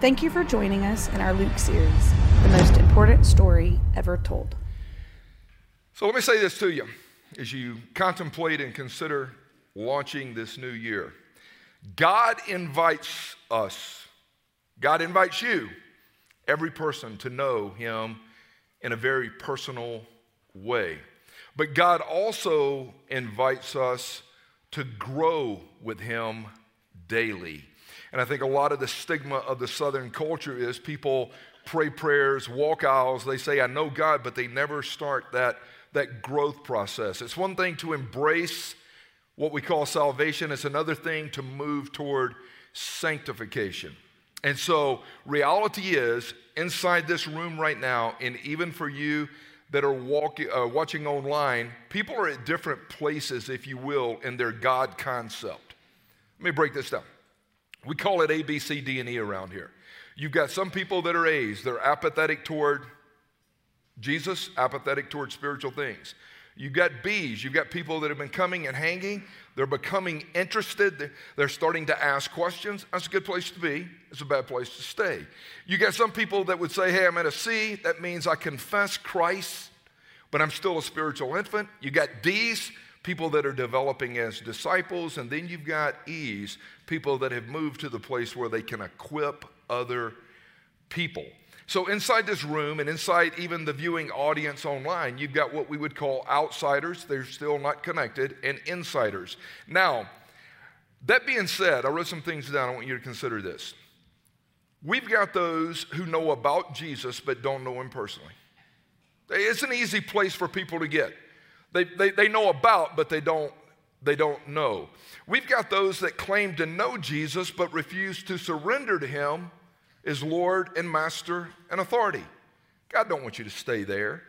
Thank you for joining us in our Luke series, the most important story ever told. So let me say this to you as you contemplate and consider launching this new year. God invites us, God invites you, every person, to know Him in a very personal way. But God also invites us to grow with Him daily. And I think a lot of the stigma of the Southern culture is people pray prayers, walk aisles, they say, I know God, but they never start that, that growth process. It's one thing to embrace what we call salvation, it's another thing to move toward sanctification. And so, reality is, inside this room right now, and even for you that are uh, watching online, people are at different places, if you will, in their God concept. Let me break this down. We call it A, B, C, D, and E around here. You've got some people that are A's, they're apathetic toward Jesus, apathetic toward spiritual things. You've got B's, you've got people that have been coming and hanging, they're becoming interested, they're starting to ask questions. That's a good place to be, it's a bad place to stay. You got some people that would say, Hey, I'm at a C, that means I confess Christ, but I'm still a spiritual infant. You got D's, people that are developing as disciples, and then you've got E's, people that have moved to the place where they can equip other people. So, inside this room and inside even the viewing audience online, you've got what we would call outsiders, they're still not connected, and insiders. Now, that being said, I wrote some things down. I want you to consider this. We've got those who know about Jesus but don't know him personally. It's an easy place for people to get. They, they, they know about, but they don't, they don't know. We've got those that claim to know Jesus but refuse to surrender to him as Lord and Master and authority. God don't want you to stay there.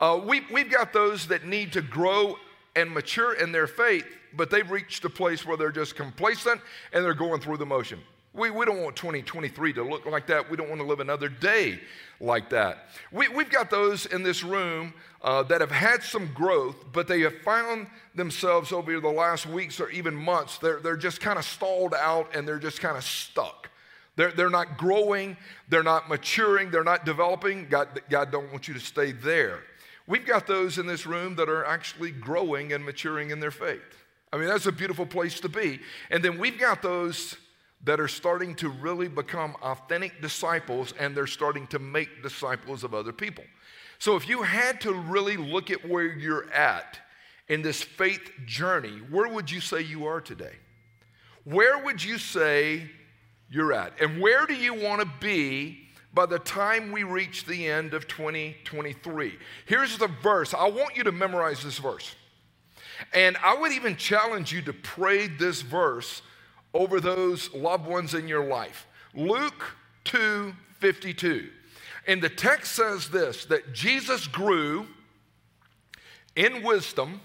Uh, we, we've got those that need to grow and mature in their faith, but they've reached a place where they're just complacent and they're going through the motion. We, we don't want 2023 to look like that. We don't want to live another day like that. We, we've got those in this room uh, that have had some growth, but they have found themselves over the last weeks or even months, they're, they're just kind of stalled out and they're just kind of stuck. They're, they're not growing, they're not maturing, they're not developing. God, God don't want you to stay there. We've got those in this room that are actually growing and maturing in their faith. I mean, that's a beautiful place to be. And then we've got those that are starting to really become authentic disciples and they're starting to make disciples of other people. So, if you had to really look at where you're at in this faith journey, where would you say you are today? Where would you say you're at? And where do you want to be by the time we reach the end of 2023? Here's the verse. I want you to memorize this verse. And I would even challenge you to pray this verse over those loved ones in your life. Luke 2 52. And the text says this that Jesus grew in wisdom,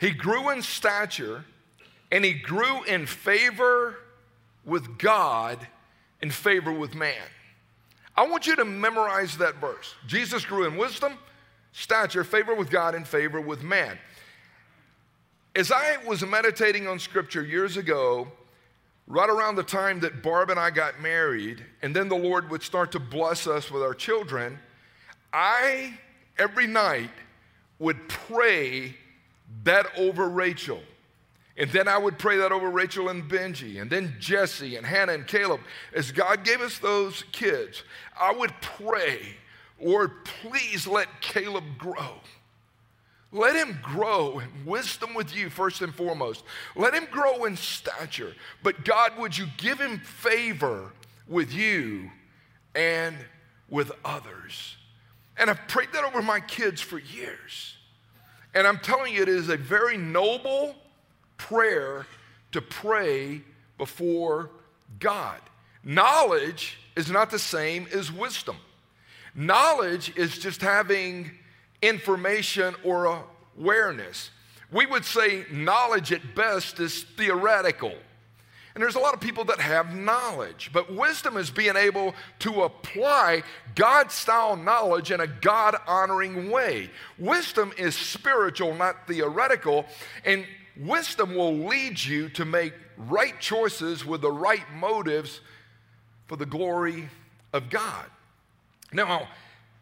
he grew in stature, and he grew in favor with God and favor with man. I want you to memorize that verse. Jesus grew in wisdom, stature, favor with God, and favor with man. As I was meditating on scripture years ago, right around the time that Barb and I got married, and then the Lord would start to bless us with our children, I, every night, would pray that over Rachel. And then I would pray that over Rachel and Benji, and then Jesse and Hannah and Caleb. As God gave us those kids, I would pray, Lord, please let Caleb grow. Let him grow in wisdom with you, first and foremost. Let him grow in stature. But God, would you give him favor with you and with others? And I've prayed that over my kids for years. And I'm telling you, it is a very noble prayer to pray before God. Knowledge is not the same as wisdom. Knowledge is just having information or awareness. We would say knowledge at best is theoretical. And there's a lot of people that have knowledge, but wisdom is being able to apply God style knowledge in a God honoring way. Wisdom is spiritual, not theoretical, and wisdom will lead you to make right choices with the right motives for the glory of God. Now,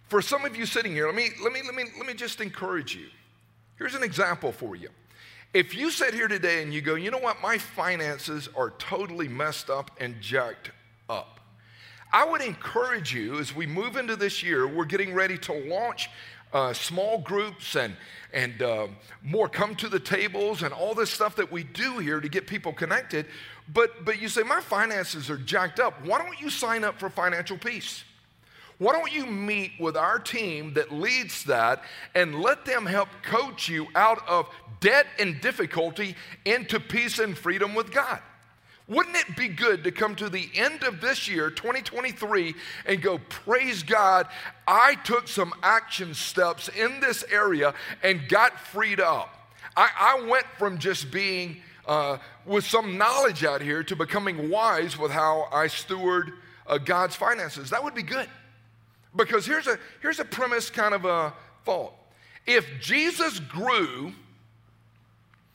for some of you sitting here, let me, let me, let me, let me just encourage you. Here's an example for you. If you sit here today and you go, you know what, my finances are totally messed up and jacked up. I would encourage you as we move into this year, we're getting ready to launch uh, small groups and, and uh, more come to the tables and all this stuff that we do here to get people connected. But, but you say, my finances are jacked up. Why don't you sign up for financial peace? Why don't you meet with our team that leads that and let them help coach you out of debt and difficulty into peace and freedom with God? Wouldn't it be good to come to the end of this year, 2023, and go, Praise God, I took some action steps in this area and got freed up. I, I went from just being uh, with some knowledge out here to becoming wise with how I steward uh, God's finances. That would be good. Because here's a, here's a premise kind of a thought. If Jesus grew,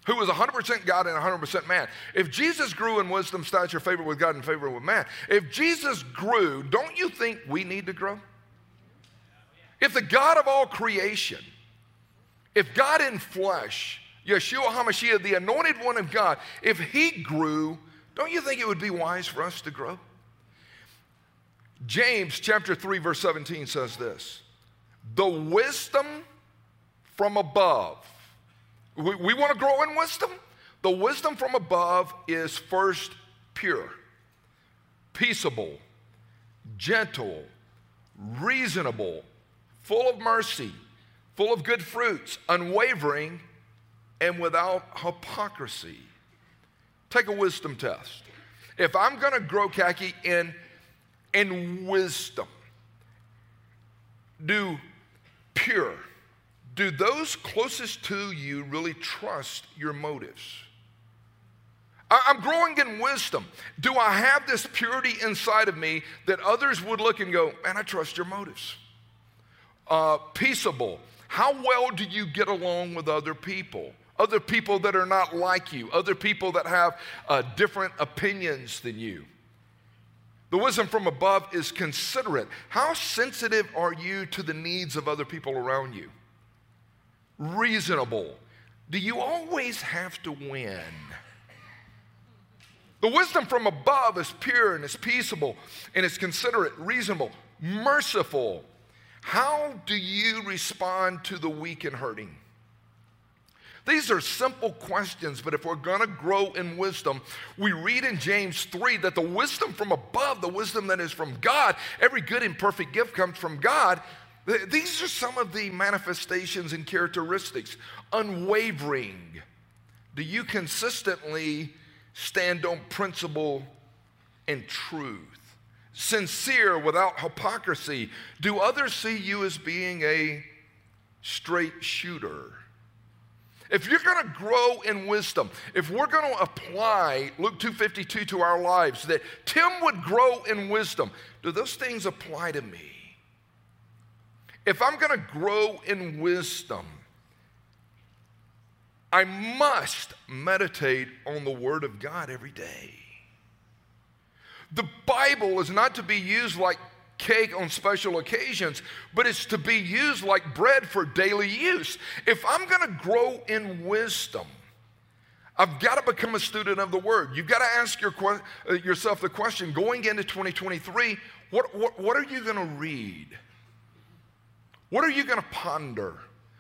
who was 100% God and 100% man, if Jesus grew in wisdom, stature, favor with God, and favor with man, if Jesus grew, don't you think we need to grow? If the God of all creation, if God in flesh, Yeshua HaMashiach, the anointed one of God, if he grew, don't you think it would be wise for us to grow? James chapter 3 verse 17 says this. The wisdom from above. We, we want to grow in wisdom? The wisdom from above is first pure, peaceable, gentle, reasonable, full of mercy, full of good fruits, unwavering, and without hypocrisy. Take a wisdom test. If I'm going to grow khaki in and wisdom. Do pure. Do those closest to you really trust your motives? I'm growing in wisdom. Do I have this purity inside of me that others would look and go, man, I trust your motives? Uh, peaceable. How well do you get along with other people? Other people that are not like you, other people that have uh, different opinions than you. The wisdom from above is considerate. How sensitive are you to the needs of other people around you? Reasonable. Do you always have to win? The wisdom from above is pure and is peaceable and is considerate, reasonable, merciful. How do you respond to the weak and hurting? These are simple questions, but if we're going to grow in wisdom, we read in James 3 that the wisdom from above, the wisdom that is from God, every good and perfect gift comes from God. These are some of the manifestations and characteristics. Unwavering. Do you consistently stand on principle and truth? Sincere without hypocrisy. Do others see you as being a straight shooter? If you're going to grow in wisdom, if we're going to apply Luke 2:52 to our lives that Tim would grow in wisdom, do those things apply to me? If I'm going to grow in wisdom, I must meditate on the word of God every day. The Bible is not to be used like cake on special occasions, but it's to be used like bread for daily use. If I'm going to grow in wisdom, I've got to become a student of the Word. You've got to ask your, uh, yourself the question going into 2023 what, what, what are you going to read? What are you going to ponder?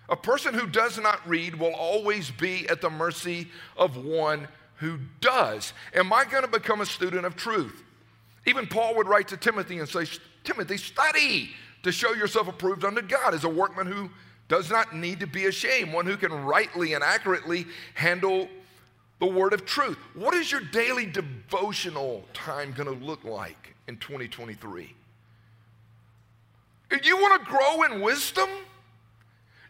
A person who does not read will always be at the mercy of one who does. Am I going to become a student of truth? Even Paul would write to Timothy and say, Timothy, study to show yourself approved unto God as a workman who does not need to be ashamed, one who can rightly and accurately handle the word of truth. What is your daily devotional time going to look like in 2023? If you want to grow in wisdom,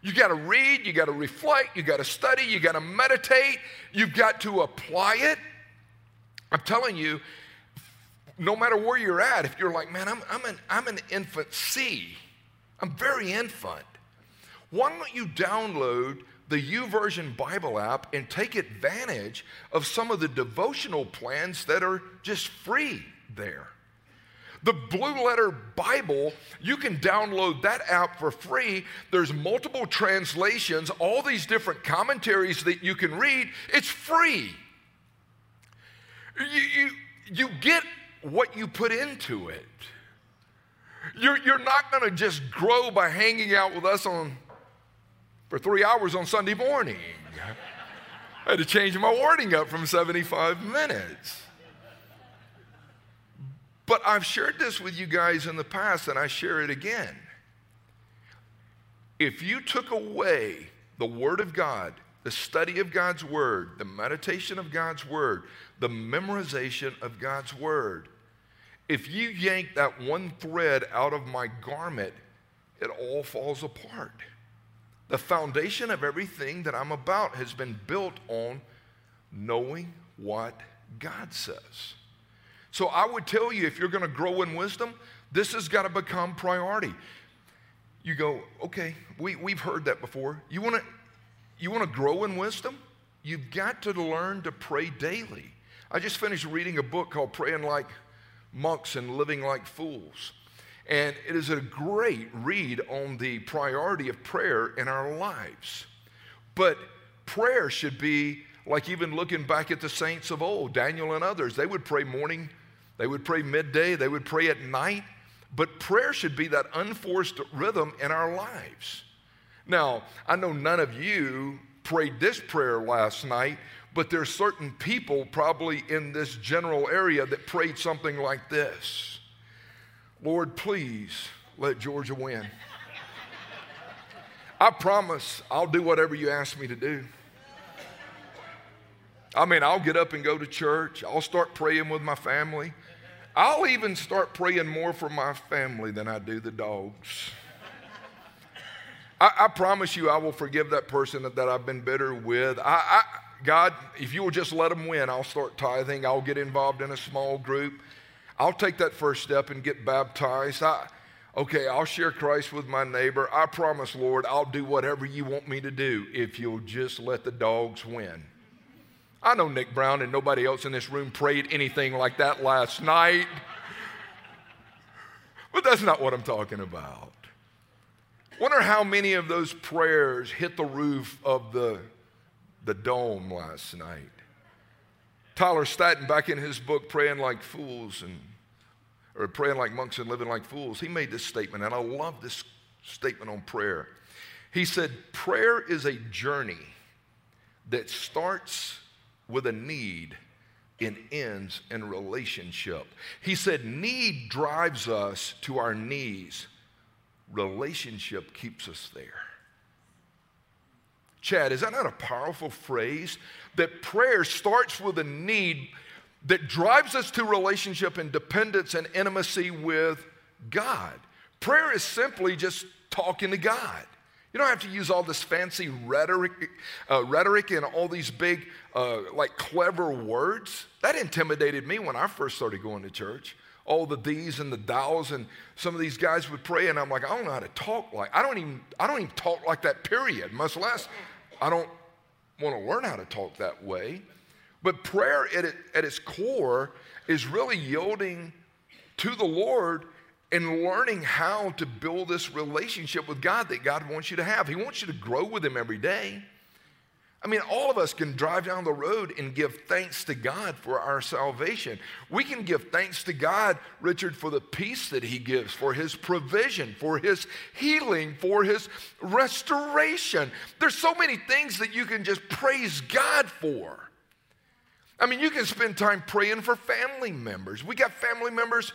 you got to read, you got to reflect, you got to study, you got to meditate, you've got to apply it. I'm telling you, no matter where you're at, if you're like, man, I'm, I'm, an, I'm an infant C, I'm very infant, why don't you download the YouVersion Bible app and take advantage of some of the devotional plans that are just free there? The Blue Letter Bible, you can download that app for free. There's multiple translations, all these different commentaries that you can read. It's free. You, you, you get what you put into it. You're, you're not going to just grow by hanging out with us on, for three hours on Sunday morning. I had to change my wording up from 75 minutes. But I've shared this with you guys in the past, and I share it again. If you took away the Word of God, the study of God's Word, the meditation of God's Word, the memorization of God's Word, if you yank that one thread out of my garment, it all falls apart. The foundation of everything that I'm about has been built on knowing what God says. So I would tell you if you're going to grow in wisdom, this has got to become priority. You go, okay, we, we've heard that before. You want to you want to grow in wisdom? You've got to learn to pray daily. I just finished reading a book called Praying Like Monks and Living Like Fools. And it is a great read on the priority of prayer in our lives. But prayer should be like even looking back at the saints of old, Daniel and others. They would pray morning, they would pray midday, they would pray at night. But prayer should be that unforced rhythm in our lives. Now, I know none of you prayed this prayer last night, but there's certain people probably in this general area that prayed something like this Lord, please let Georgia win. I promise I'll do whatever you ask me to do. I mean, I'll get up and go to church. I'll start praying with my family. I'll even start praying more for my family than I do the dogs. I, I promise you, I will forgive that person that, that I've been bitter with. I, I, God, if you will just let them win, I'll start tithing. I'll get involved in a small group. I'll take that first step and get baptized. I, okay, I'll share Christ with my neighbor. I promise, Lord, I'll do whatever you want me to do if you'll just let the dogs win. I know Nick Brown and nobody else in this room prayed anything like that last night. But that's not what I'm talking about. Wonder how many of those prayers hit the roof of the, the dome last night. Tyler Staton, back in his book, Praying Like Fools, and, or Praying Like Monks and Living Like Fools, he made this statement, and I love this statement on prayer. He said, Prayer is a journey that starts with a need and ends in relationship. He said, Need drives us to our knees, relationship keeps us there. Chad, is that not a powerful phrase? That prayer starts with a need that drives us to relationship and dependence and intimacy with God. Prayer is simply just talking to God. You don't have to use all this fancy rhetoric, uh, rhetoric and all these big, uh, like clever words. That intimidated me when I first started going to church. All the these and the thous, and some of these guys would pray, and I'm like, I don't know how to talk like. I don't even, I don't even talk like that. Period. Much less, I don't want to learn how to talk that way. But prayer at, it, at its core is really yielding to the Lord and learning how to build this relationship with God that God wants you to have. He wants you to grow with Him every day. I mean, all of us can drive down the road and give thanks to God for our salvation. We can give thanks to God, Richard, for the peace that He gives, for His provision, for His healing, for His restoration. There's so many things that you can just praise God for. I mean, you can spend time praying for family members. We got family members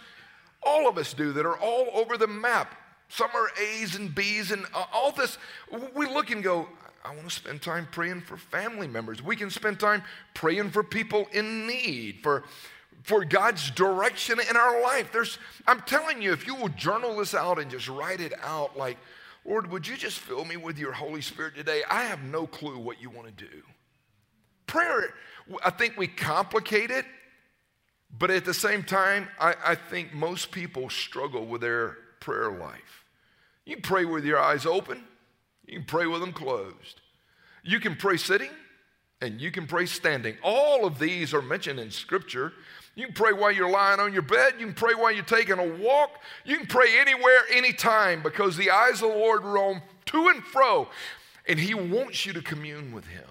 all of us do that are all over the map. Some are A's and B's and all this. We look and go, I want to spend time praying for family members. We can spend time praying for people in need, for, for God's direction in our life. There's, I'm telling you, if you will journal this out and just write it out, like, Lord, would you just fill me with your Holy Spirit today? I have no clue what you want to do. Prayer, I think we complicate it but at the same time, I, I think most people struggle with their prayer life. You pray with your eyes open, you can pray with them closed. You can pray sitting, and you can pray standing. All of these are mentioned in Scripture. You can pray while you're lying on your bed. You can pray while you're taking a walk. You can pray anywhere, anytime, because the eyes of the Lord roam to and fro, and He wants you to commune with Him.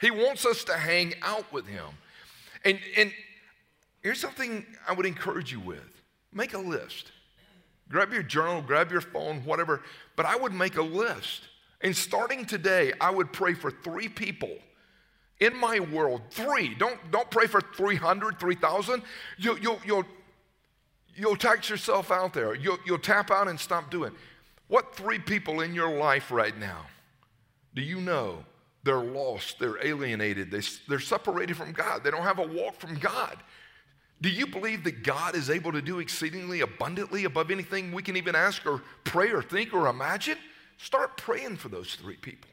He wants us to hang out with Him. And, and here's something I would encourage you with make a list. Grab your journal, grab your phone, whatever, but I would make a list. And starting today, I would pray for three people in my world. Three. Don't, don't pray for 300, 3,000. You, you'll, you'll, you'll tax yourself out there. You'll, you'll tap out and stop doing. What three people in your life right now do you know they're lost, they're alienated, they, they're separated from God, they don't have a walk from God? Do you believe that God is able to do exceedingly abundantly above anything we can even ask or pray or think or imagine? Start praying for those three people.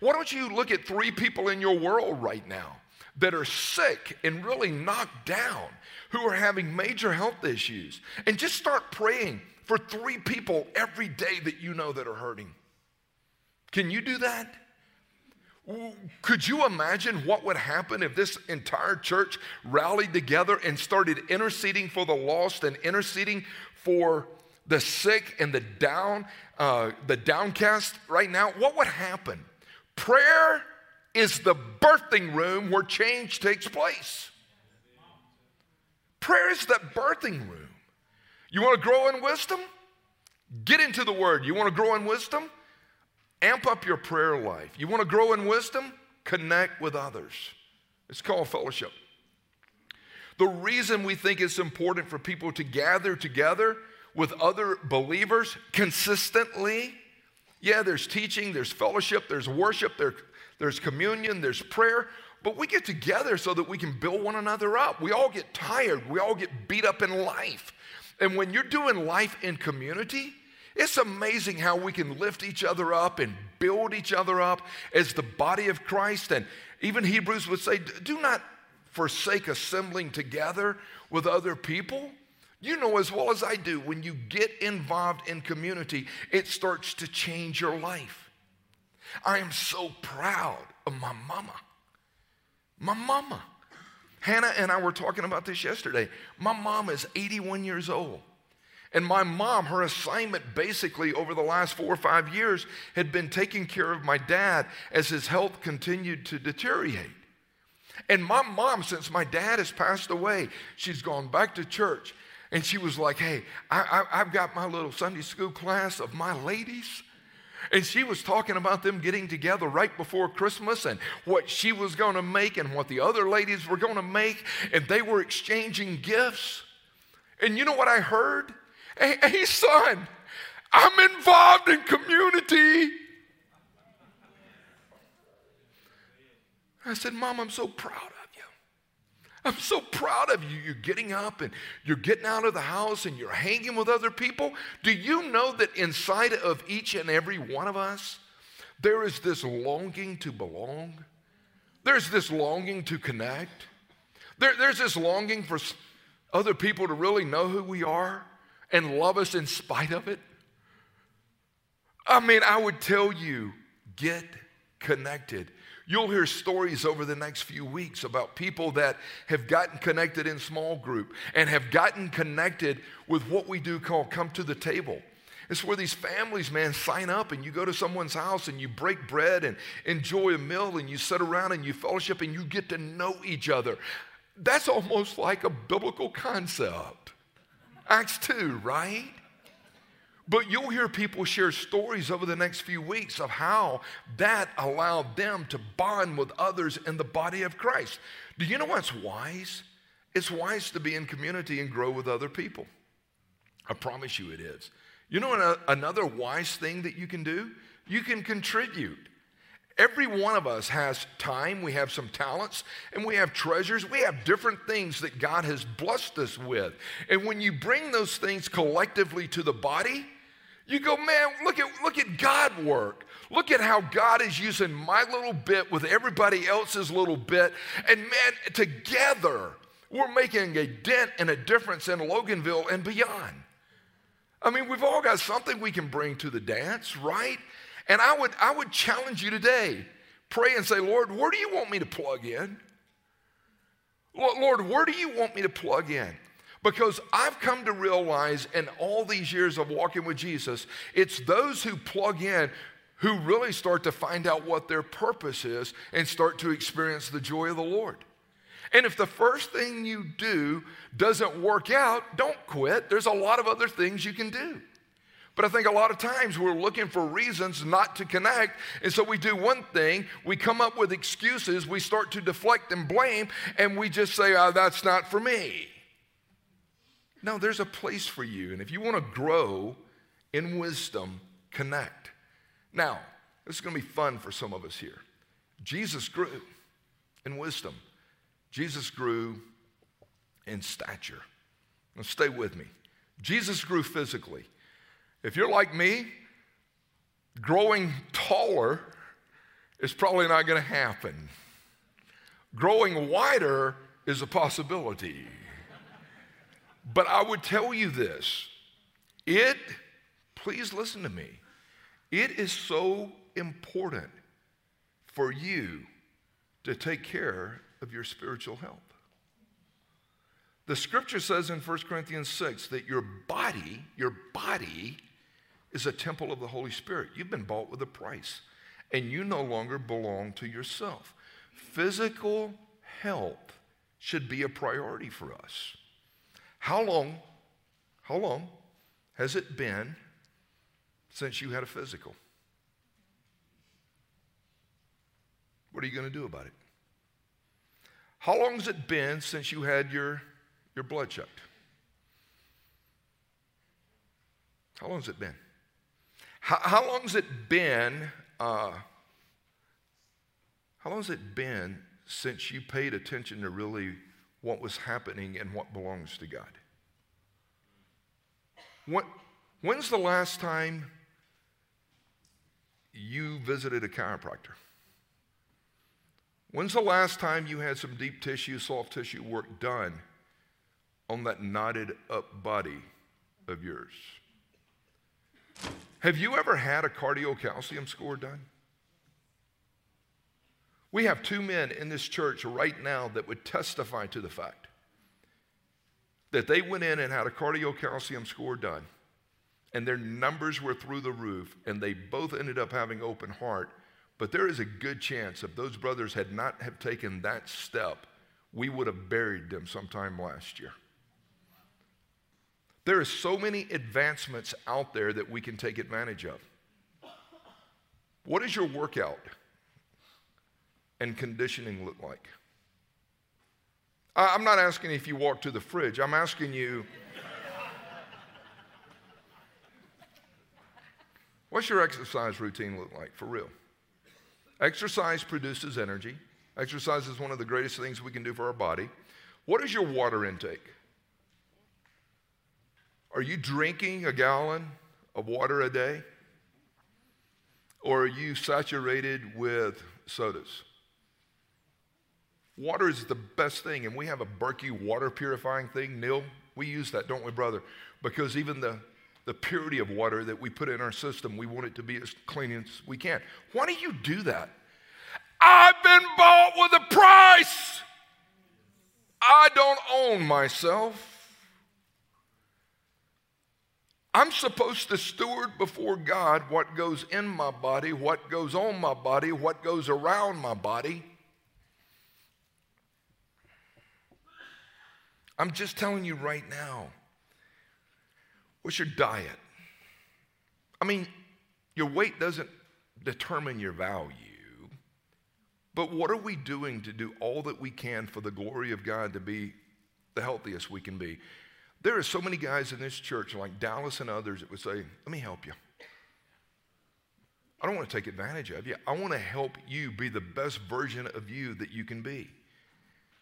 Why don't you look at three people in your world right now that are sick and really knocked down, who are having major health issues, and just start praying for three people every day that you know that are hurting? Can you do that? Could you imagine what would happen if this entire church rallied together and started interceding for the lost and interceding for the sick and the down, uh, the downcast right now? What would happen? Prayer is the birthing room where change takes place. Prayer is that birthing room. You want to grow in wisdom? Get into the Word. You want to grow in wisdom? Amp up your prayer life. You want to grow in wisdom? Connect with others. It's called fellowship. The reason we think it's important for people to gather together with other believers consistently yeah, there's teaching, there's fellowship, there's worship, there, there's communion, there's prayer, but we get together so that we can build one another up. We all get tired, we all get beat up in life. And when you're doing life in community, it's amazing how we can lift each other up and build each other up as the body of Christ. And even Hebrews would say, do not forsake assembling together with other people. You know as well as I do, when you get involved in community, it starts to change your life. I am so proud of my mama. My mama. Hannah and I were talking about this yesterday. My mom is 81 years old. And my mom, her assignment basically over the last four or five years had been taking care of my dad as his health continued to deteriorate. And my mom, since my dad has passed away, she's gone back to church. And she was like, Hey, I, I've got my little Sunday school class of my ladies. And she was talking about them getting together right before Christmas and what she was going to make and what the other ladies were going to make. And they were exchanging gifts. And you know what I heard? Hey, hey son, I'm involved in community. I said, Mom, I'm so proud of you. I'm so proud of you. You're getting up and you're getting out of the house and you're hanging with other people. Do you know that inside of each and every one of us, there is this longing to belong? There's this longing to connect. There, there's this longing for other people to really know who we are and love us in spite of it. I mean, I would tell you get connected. You'll hear stories over the next few weeks about people that have gotten connected in small group and have gotten connected with what we do call come to the table. It's where these families, man, sign up and you go to someone's house and you break bread and enjoy a meal and you sit around and you fellowship and you get to know each other. That's almost like a biblical concept. Acts 2, right? But you'll hear people share stories over the next few weeks of how that allowed them to bond with others in the body of Christ. Do you know what's wise? It's wise to be in community and grow with other people. I promise you it is. You know another wise thing that you can do? You can contribute. Every one of us has time, we have some talents, and we have treasures. We have different things that God has blessed us with. And when you bring those things collectively to the body, you go, man, look at, look at God work. Look at how God is using my little bit with everybody else's little bit. And man, together, we're making a dent and a difference in Loganville and beyond. I mean, we've all got something we can bring to the dance, right? And I would, I would challenge you today pray and say, Lord, where do you want me to plug in? Lord, where do you want me to plug in? Because I've come to realize in all these years of walking with Jesus, it's those who plug in who really start to find out what their purpose is and start to experience the joy of the Lord. And if the first thing you do doesn't work out, don't quit. There's a lot of other things you can do. But I think a lot of times we're looking for reasons not to connect. And so we do one thing, we come up with excuses, we start to deflect and blame, and we just say, oh, that's not for me. No, there's a place for you. And if you want to grow in wisdom, connect. Now, this is going to be fun for some of us here. Jesus grew in wisdom, Jesus grew in stature. Now, stay with me. Jesus grew physically. If you're like me, growing taller is probably not going to happen. Growing wider is a possibility. But I would tell you this it, please listen to me, it is so important for you to take care of your spiritual health. The scripture says in 1 Corinthians 6 that your body, your body is a temple of the Holy Spirit. You've been bought with a price, and you no longer belong to yourself. Physical health should be a priority for us. How long, how long has it been since you had a physical? What are you going to do about it? How long has it been since you had your, your blood checked? How long has it been? How, how long has it been? Uh, how has it been since you paid attention to really what was happening and what belongs to God? When, when's the last time you visited a chiropractor? When's the last time you had some deep tissue, soft tissue work done on that knotted up body of yours? Have you ever had a cardio calcium score done? We have two men in this church right now that would testify to the fact that they went in and had a cardio calcium score done, and their numbers were through the roof, and they both ended up having open heart. But there is a good chance if those brothers had not have taken that step, we would have buried them sometime last year. There are so many advancements out there that we can take advantage of. What does your workout and conditioning look like? I'm not asking if you walk to the fridge. I'm asking you, what's your exercise routine look like for real? Exercise produces energy. Exercise is one of the greatest things we can do for our body. What is your water intake? Are you drinking a gallon of water a day? Or are you saturated with sodas? Water is the best thing, and we have a Berkey water purifying thing. Neil, we use that, don't we, brother? Because even the, the purity of water that we put in our system, we want it to be as clean as we can. Why do you do that? I've been bought with a price. I don't own myself. I'm supposed to steward before God what goes in my body, what goes on my body, what goes around my body. I'm just telling you right now. What's your diet? I mean, your weight doesn't determine your value. But what are we doing to do all that we can for the glory of God to be the healthiest we can be? There are so many guys in this church, like Dallas and others, that would say, Let me help you. I don't want to take advantage of you. I want to help you be the best version of you that you can be.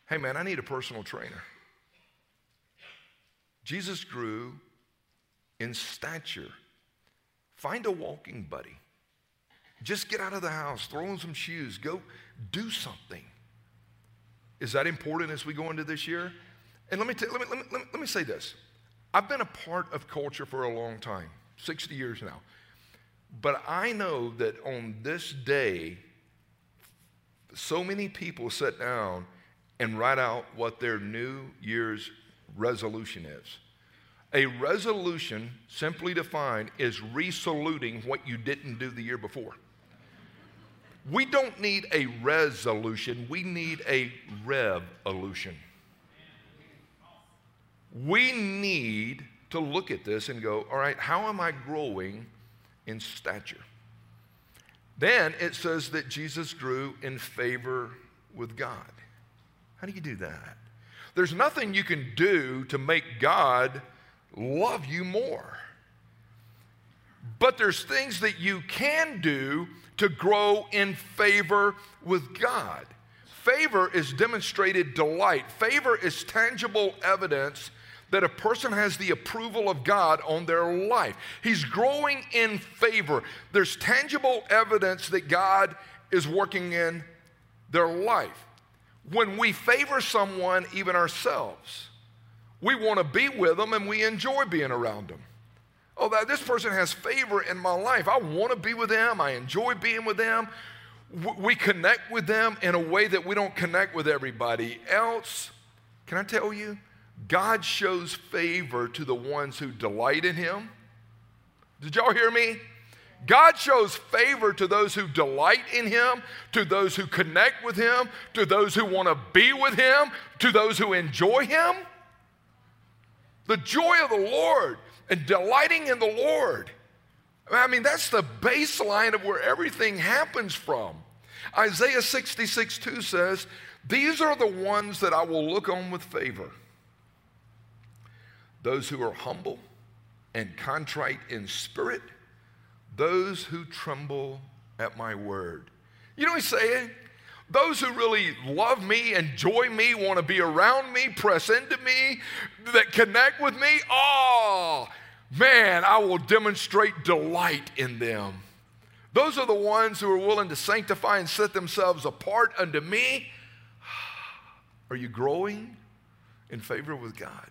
Hey, man, I need a personal trainer. Jesus grew in stature. Find a walking buddy. Just get out of the house, throw on some shoes, go do something. Is that important as we go into this year? And let me, t- let, me, let, me, let, me, let me say this I've been a part of culture for a long time, 60 years now. But I know that on this day, so many people sit down and write out what their New Year's resolution is. A resolution, simply defined, is resoluting what you didn't do the year before. We don't need a resolution, we need a revolution. We need to look at this and go, all right, how am I growing in stature? Then it says that Jesus grew in favor with God. How do you do that? There's nothing you can do to make God love you more. But there's things that you can do to grow in favor with God. Favor is demonstrated delight. Favor is tangible evidence that a person has the approval of God on their life. He's growing in favor. There's tangible evidence that God is working in their life. When we favor someone, even ourselves, we want to be with them and we enjoy being around them. Oh, that this person has favor in my life. I want to be with them. I enjoy being with them. We connect with them in a way that we don't connect with everybody else. Can I tell you? God shows favor to the ones who delight in Him. Did y'all hear me? God shows favor to those who delight in Him, to those who connect with Him, to those who want to be with Him, to those who enjoy Him. The joy of the Lord and delighting in the Lord. I mean, that's the baseline of where everything happens from. Isaiah 66 2 says, These are the ones that I will look on with favor those who are humble and contrite in spirit, those who tremble at my word. You know what he's saying? Those who really love me, enjoy me, want to be around me, press into me, that connect with me, oh, man, I will demonstrate delight in them. Those are the ones who are willing to sanctify and set themselves apart unto me. Are you growing in favor with God?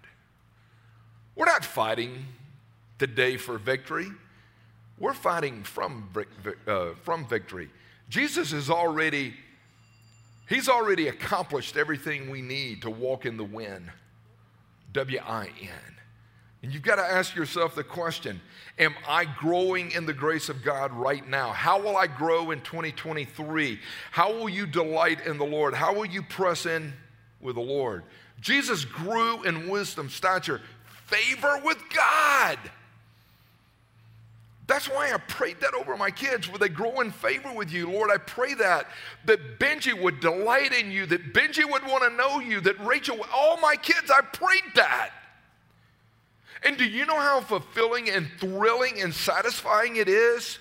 We're not fighting today for victory. We're fighting from, uh, from victory. Jesus has already, he's already accomplished everything we need to walk in the win. W-I-N. And you've got to ask yourself the question, am I growing in the grace of God right now? How will I grow in 2023? How will you delight in the Lord? How will you press in with the Lord? Jesus grew in wisdom, stature, favor with God. That's why I prayed that over my kids. Would they grow in favor with you? Lord, I pray that. That Benji would delight in you, that Benji would want to know you, that Rachel, all my kids, I prayed that. And do you know how fulfilling and thrilling and satisfying it is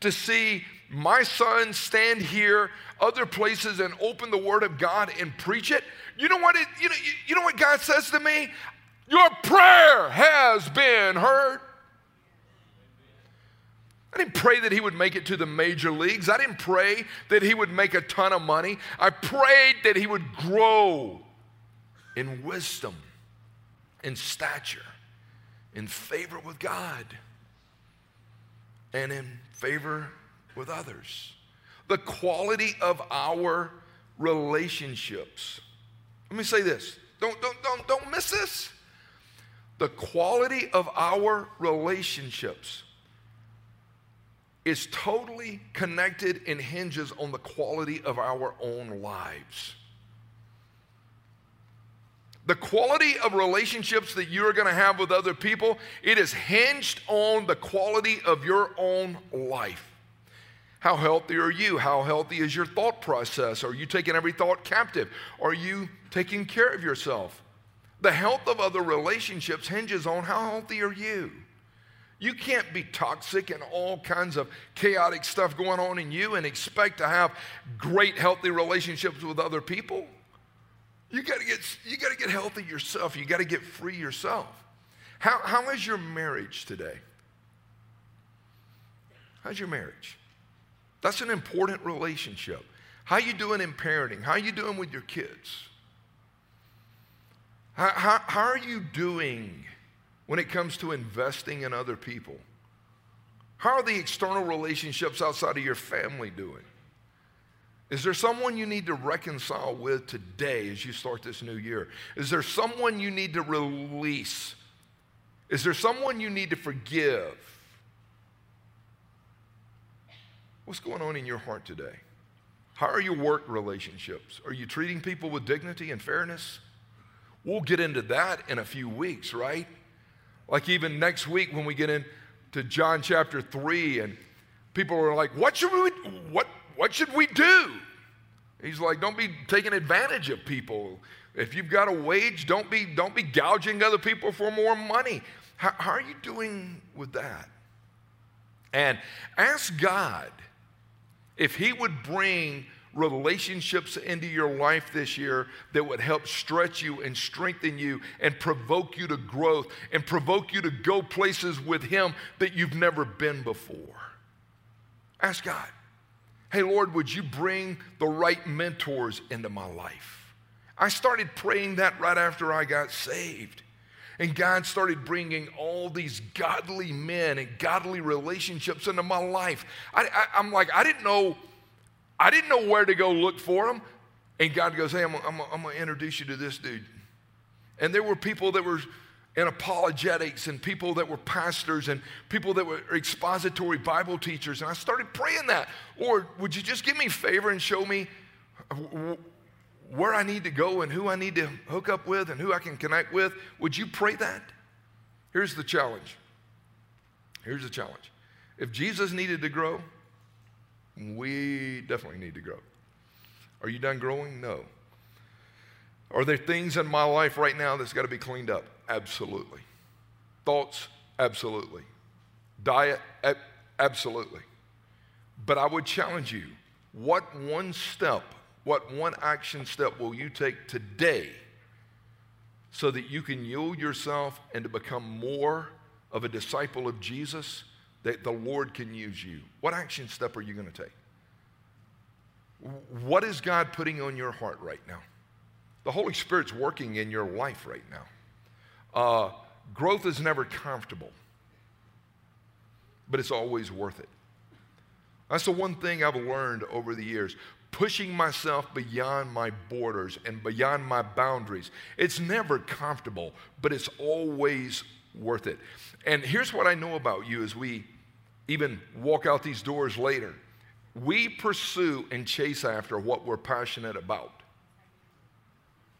to see my son stand here, other places, and open the Word of God and preach it? You know what? It, you know, you know what God says to me? Your prayer has been heard. I didn't pray that he would make it to the major leagues. I didn't pray that he would make a ton of money. I prayed that he would grow in wisdom, in stature, in favor with God, and in favor with others. The quality of our relationships. Let me say this. Don't, don't, don't, don't miss this. The quality of our relationships is totally connected and hinges on the quality of our own lives. The quality of relationships that you're going to have with other people, it is hinged on the quality of your own life. How healthy are you? How healthy is your thought process? Are you taking every thought captive? Are you taking care of yourself? The health of other relationships hinges on how healthy are you. You can't be toxic and all kinds of chaotic stuff going on in you and expect to have great, healthy relationships with other people. You got to get, you got to get healthy yourself. You got to get free yourself. How, how is your marriage today? How's your marriage? That's an important relationship. How you doing in parenting? How you doing with your kids? How, how, how are you doing when it comes to investing in other people? How are the external relationships outside of your family doing? Is there someone you need to reconcile with today as you start this new year? Is there someone you need to release? Is there someone you need to forgive? What's going on in your heart today? How are your work relationships? Are you treating people with dignity and fairness? We'll get into that in a few weeks, right? Like even next week when we get into John chapter 3 and people are like, what should we, what, what should we do? He's like, don't be taking advantage of people. If you've got a wage, don't be, don't be gouging other people for more money. How, how are you doing with that? And ask God if He would bring relationships into your life this year that would help stretch you and strengthen you and provoke you to growth and provoke you to go places with Him that you've never been before. Ask God, hey, Lord, would you bring the right mentors into my life? I started praying that right after I got saved. And God started bringing all these godly men and godly relationships into my life. I, am like, I didn't know, I didn't know where to go look for them. And God goes, hey, I'm, I'm, I'm going to introduce you to this dude. And there were people that were in apologetics and people that were pastors and people that were expository Bible teachers. And I started praying that, Lord, would you just give me favor and show me where I need to go and who I need to hook up with and who I can connect with. Would you pray that? Here's the challenge. Here's the challenge. If Jesus needed to grow, we definitely need to grow. Are you done growing? No. Are there things in my life right now that's got to be cleaned up? Absolutely. Thoughts? Absolutely. Diet? Absolutely. But I would challenge you what one step what one action step will you take today so that you can yield yourself and to become more of a disciple of Jesus that the Lord can use you? What action step are you going to take? What is God putting on your heart right now? The Holy Spirit's working in your life right now. Uh, growth is never comfortable, but it's always worth it. That's the one thing I've learned over the years pushing myself beyond my borders and beyond my boundaries. It's never comfortable, but it's always worth it. And here's what I know about you as we even walk out these doors later we pursue and chase after what we're passionate about.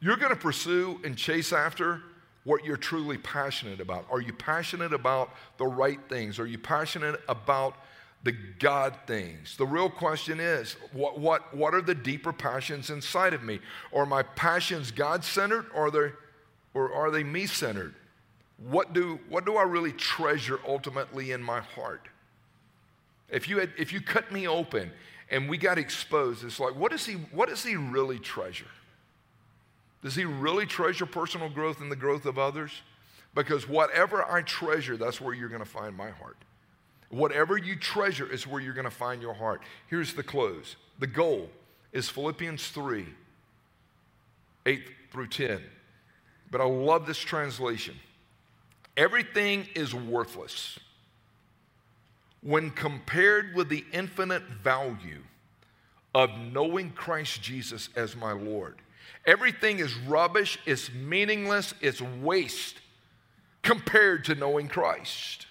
You're going to pursue and chase after what you're truly passionate about. Are you passionate about the right things? Are you passionate about the God things. The real question is what, what, what are the deeper passions inside of me? Are my passions God centered or, they, or are they me centered? What do, what do I really treasure ultimately in my heart? If you, had, if you cut me open and we got exposed, it's like, what, is he, what does he really treasure? Does he really treasure personal growth and the growth of others? Because whatever I treasure, that's where you're going to find my heart. Whatever you treasure is where you're going to find your heart. Here's the close. The goal is Philippians 3 8 through 10. But I love this translation. Everything is worthless when compared with the infinite value of knowing Christ Jesus as my Lord. Everything is rubbish, it's meaningless, it's waste compared to knowing Christ.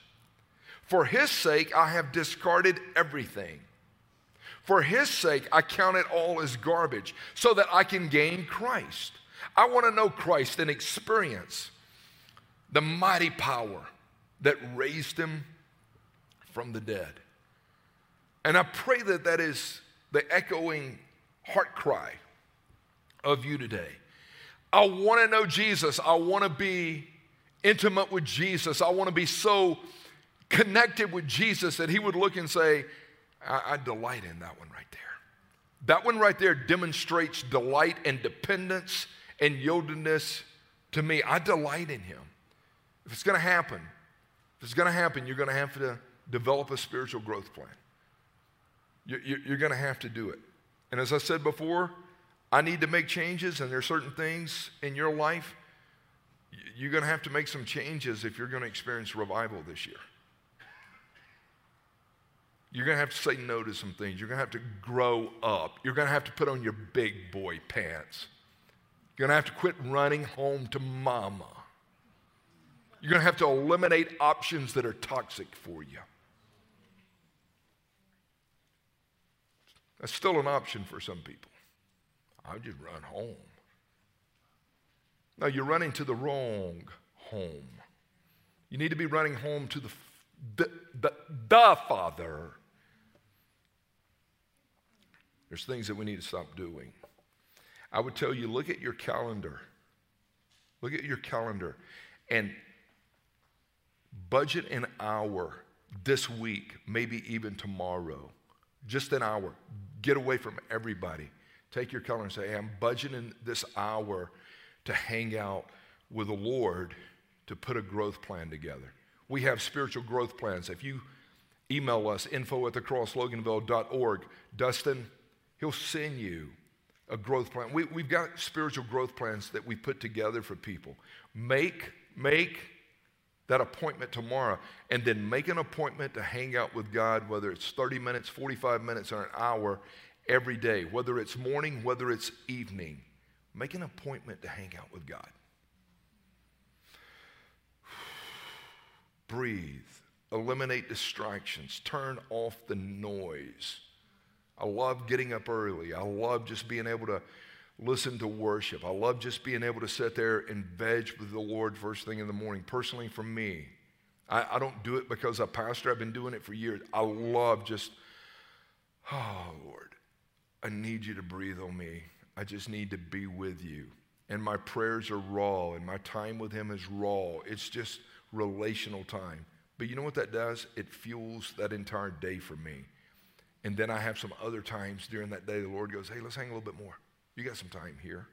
For his sake, I have discarded everything. For his sake, I count it all as garbage so that I can gain Christ. I want to know Christ and experience the mighty power that raised him from the dead. And I pray that that is the echoing heart cry of you today. I want to know Jesus. I want to be intimate with Jesus. I want to be so connected with Jesus that he would look and say, I, I delight in that one right there. That one right there demonstrates delight and dependence and yieldedness to me. I delight in him. If it's going to happen, if it's going to happen, you're going to have to develop a spiritual growth plan. You're going to have to do it. And as I said before, I need to make changes, and there are certain things in your life you're going to have to make some changes if you're going to experience revival this year. You're going to have to say no to some things. You're going to have to grow up. You're going to have to put on your big boy pants. You're going to have to quit running home to mama. You're going to have to eliminate options that are toxic for you. That's still an option for some people. I'll just run home. Now you're running to the wrong home. You need to be running home to the, the, the, the Father. There's things that we need to stop doing. I would tell you look at your calendar. Look at your calendar and budget an hour this week, maybe even tomorrow. Just an hour. Get away from everybody. Take your calendar and say, hey, I'm budgeting this hour to hang out with the Lord to put a growth plan together. We have spiritual growth plans. If you email us, info at thecrossloganville.org, Dustin, he'll send you a growth plan. We, we've got spiritual growth plans that we put together for people. Make, make that appointment tomorrow and then make an appointment to hang out with God, whether it's 30 minutes, 45 minutes, or an hour every day, whether it's morning, whether it's evening. Make an appointment to hang out with God. Breathe. Eliminate distractions. Turn off the noise. I love getting up early. I love just being able to listen to worship. I love just being able to sit there and veg with the Lord first thing in the morning. Personally, for me, I, I don't do it because a pastor. I've been doing it for years. I love just, oh, Lord, I need you to breathe on me. I just need to be with you. And my prayers are raw, and my time with Him is raw. It's just relational time. But you know what that does? It fuels that entire day for me. And then I have some other times during that day, the Lord goes, Hey, let's hang a little bit more. You got some time here.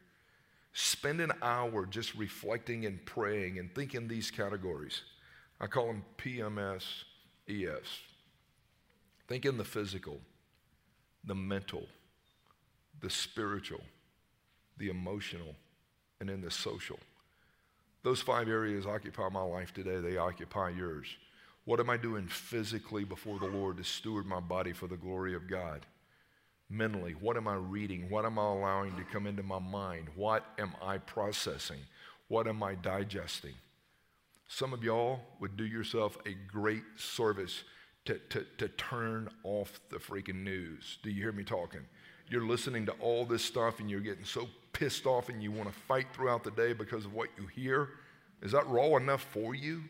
Spend an hour just reflecting and praying and thinking these categories. I call them PMS, ES. Think in the physical, the mental, the spiritual, the emotional, and in the social. Those five areas occupy my life today, they occupy yours. What am I doing physically before the Lord to steward my body for the glory of God? Mentally, what am I reading? What am I allowing to come into my mind? What am I processing? What am I digesting? Some of y'all would do yourself a great service to, to, to turn off the freaking news. Do you hear me talking? You're listening to all this stuff and you're getting so pissed off and you want to fight throughout the day because of what you hear. Is that raw enough for you?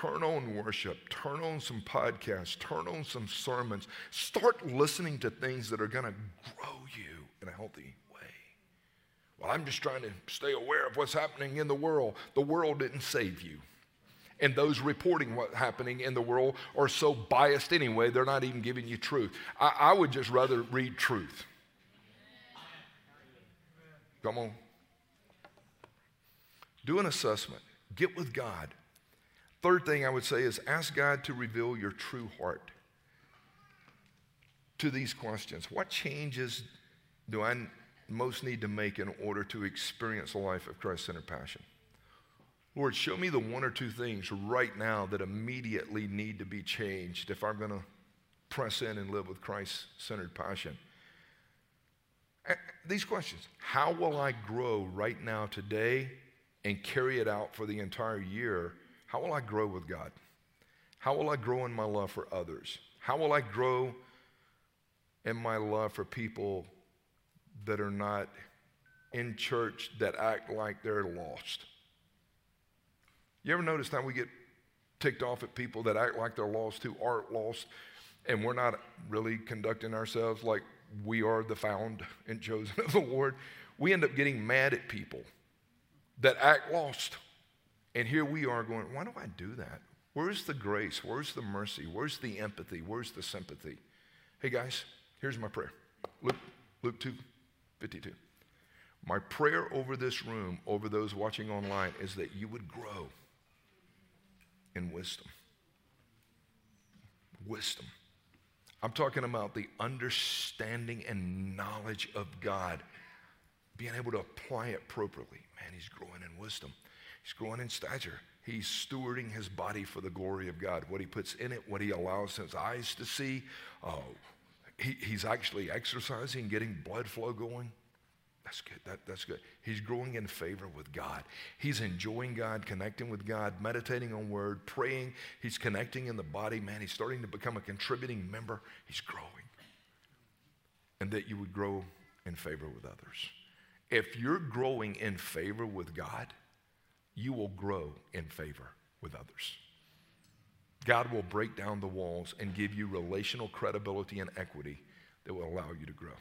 Turn on worship, turn on some podcasts, turn on some sermons. Start listening to things that are going to grow you in a healthy way. Well, I'm just trying to stay aware of what's happening in the world. The world didn't save you. And those reporting what's happening in the world are so biased anyway, they're not even giving you truth. I, I would just rather read truth. Come on. Do an assessment. Get with God. Third thing I would say is ask God to reveal your true heart to these questions. What changes do I most need to make in order to experience a life of Christ centered passion? Lord, show me the one or two things right now that immediately need to be changed if I'm going to press in and live with Christ centered passion. These questions How will I grow right now, today, and carry it out for the entire year? How will I grow with God? How will I grow in my love for others? How will I grow in my love for people that are not in church that act like they're lost? You ever notice how we get ticked off at people that act like they're lost who aren't lost, and we're not really conducting ourselves like we are the found and chosen of the Lord? We end up getting mad at people that act lost. And here we are going, why do I do that? Where's the grace? Where's the mercy? Where's the empathy? Where's the sympathy? Hey guys, here's my prayer. Luke, Luke 2 52. My prayer over this room, over those watching online, is that you would grow in wisdom. Wisdom. I'm talking about the understanding and knowledge of God, being able to apply it appropriately. Man, he's growing in wisdom. He's growing in stature. He's stewarding his body for the glory of God. What he puts in it, what he allows his eyes to see. Oh, he, he's actually exercising, getting blood flow going. That's good. That, that's good. He's growing in favor with God. He's enjoying God, connecting with God, meditating on Word, praying. He's connecting in the body. Man, he's starting to become a contributing member. He's growing. And that you would grow in favor with others. If you're growing in favor with God, you will grow in favor with others. God will break down the walls and give you relational credibility and equity that will allow you to grow.